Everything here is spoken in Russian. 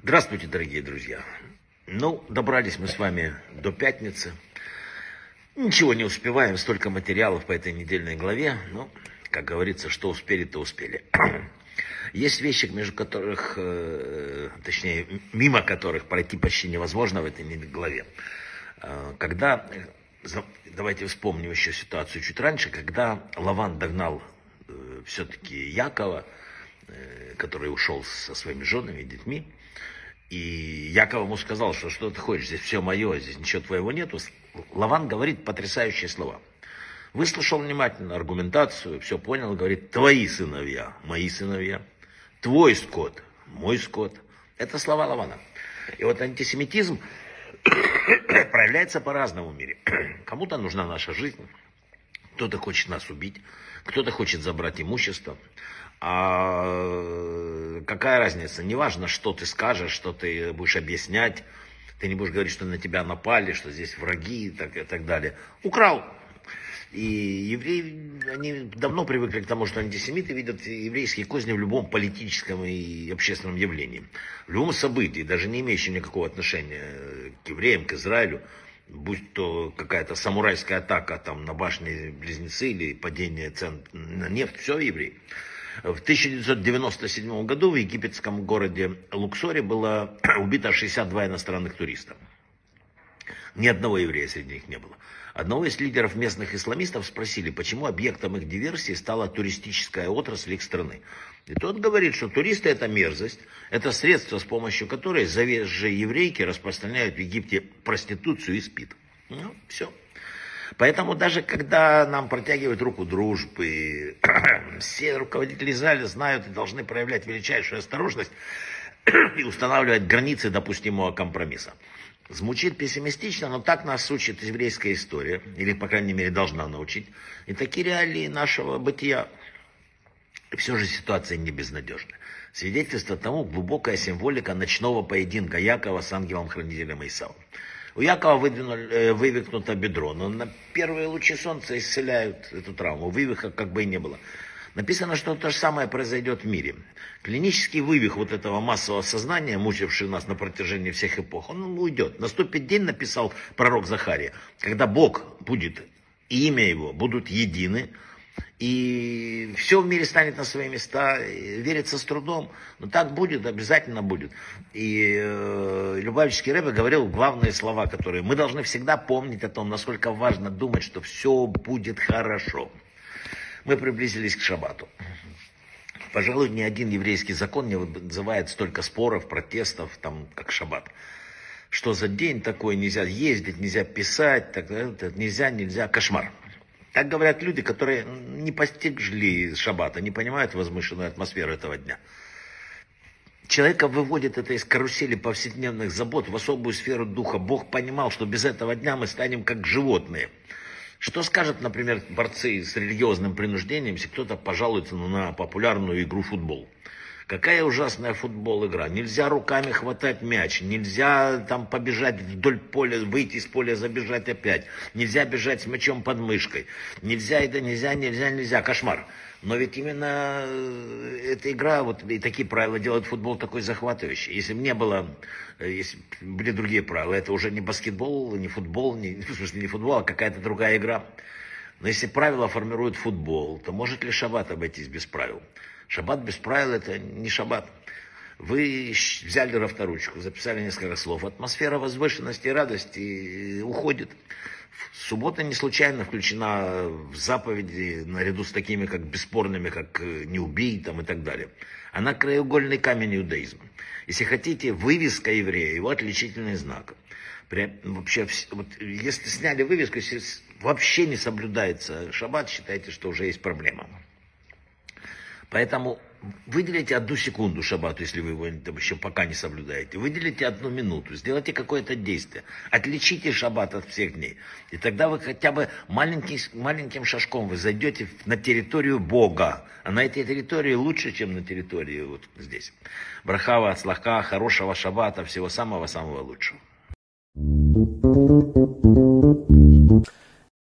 Здравствуйте, дорогие друзья. Ну, добрались мы с вами до пятницы. Ничего не успеваем, столько материалов по этой недельной главе. Ну, как говорится, что успели, то успели. Есть вещи, между которых, э, точнее, мимо которых пройти почти невозможно в этой главе. Э, когда, давайте вспомним еще ситуацию чуть раньше, когда Лаван догнал э, все-таки Якова, который ушел со своими женами и детьми, и Яков ему сказал, что что ты хочешь, здесь все мое, здесь ничего твоего нету. Лаван говорит потрясающие слова. Выслушал внимательно аргументацию, все понял, говорит, твои сыновья, мои сыновья, твой скот, мой скот. Это слова Лавана. И вот антисемитизм проявляется по-разному в мире. Кому-то нужна наша жизнь, кто-то хочет нас убить, кто-то хочет забрать имущество, а какая разница? Неважно, что ты скажешь, что ты будешь объяснять. Ты не будешь говорить, что на тебя напали, что здесь враги и так, и так далее. Украл. И евреи, они давно привыкли к тому, что антисемиты видят еврейские козни в любом политическом и общественном явлении. В любом событии, даже не имеющем никакого отношения к евреям, к Израилю, будь то какая-то самурайская атака там, на башне Близнецы или падение цен на нефть, все евреи. В 1997 году в египетском городе Луксоре было убито 62 иностранных туристов. Ни одного еврея среди них не было. Одного из лидеров местных исламистов спросили, почему объектом их диверсии стала туристическая отрасль их страны. И тот говорит, что туристы это мерзость, это средство, с помощью которой завезжие еврейки распространяют в Египте проституцию и спид. Ну, все. Поэтому даже когда нам протягивают руку дружбы, все руководители Израиля знают и должны проявлять величайшую осторожность и устанавливать границы допустимого компромисса. Звучит пессимистично, но так нас учит еврейская история, или, по крайней мере, должна научить. И такие реалии нашего бытия. И все же ситуация не безнадежна. Свидетельство тому глубокая символика ночного поединка Якова с ангелом-хранителем Исавом. У Якова выдвинули, э, вывихнуто бедро, но на первые лучи солнца исцеляют эту травму. Вывиха как бы и не было. Написано, что то же самое произойдет в мире. Клинический вывих вот этого массового сознания, мучивший нас на протяжении всех эпох, он уйдет. Наступит день, написал пророк Захария, когда Бог будет, и имя его будут едины, и все в мире станет на свои места, верится с трудом, но так будет, обязательно будет. И э, Любавический Рэбе говорил главные слова, которые мы должны всегда помнить о том, насколько важно думать, что все будет хорошо. Мы приблизились к шабату. Пожалуй, ни один еврейский закон не вызывает столько споров, протестов, там, как шаббат. Что за день такой, нельзя ездить, нельзя писать, так, нельзя, нельзя, кошмар. Так говорят люди, которые не постигли шаббата, не понимают возмышленную атмосферу этого дня. Человека выводит это из карусели повседневных забот в особую сферу духа. Бог понимал, что без этого дня мы станем как животные. Что скажут, например, борцы с религиозным принуждением, если кто-то пожалуется на популярную игру футбол? Какая ужасная футбол игра. Нельзя руками хватать мяч, нельзя там побежать вдоль поля, выйти из поля, забежать опять. Нельзя бежать с мячом под мышкой. Нельзя, это нельзя, нельзя, нельзя. Кошмар. Но ведь именно э, эта игра, вот и такие правила делают футбол такой захватывающий. Если бы не было, э, если были другие правила, это уже не баскетбол, не футбол, не, в смысле не футбол, а какая-то другая игра. Но если правила формируют футбол, то может ли шаббат обойтись без правил? Шаббат без правил это не шаббат. Вы взяли равторучку, записали несколько слов. Атмосфера возвышенности и радости уходит. Суббота не случайно включена в заповеди наряду с такими как бесспорными, как э, «не убей» там, и так далее. Она краеугольный камень иудаизма. Если хотите, вывеска еврея, его отличительный знак. Вообще, вот, если сняли вывеску, если вообще не соблюдается шаббат, считайте, что уже есть проблема. Поэтому выделите одну секунду шаббату, если вы его еще пока не соблюдаете. Выделите одну минуту, сделайте какое-то действие. Отличите шаббат от всех дней. И тогда вы хотя бы маленький, маленьким шажком вы зайдете на территорию Бога. А на этой территории лучше, чем на территории вот здесь. Брахава, слаха, хорошего шаббата, всего самого-самого лучшего.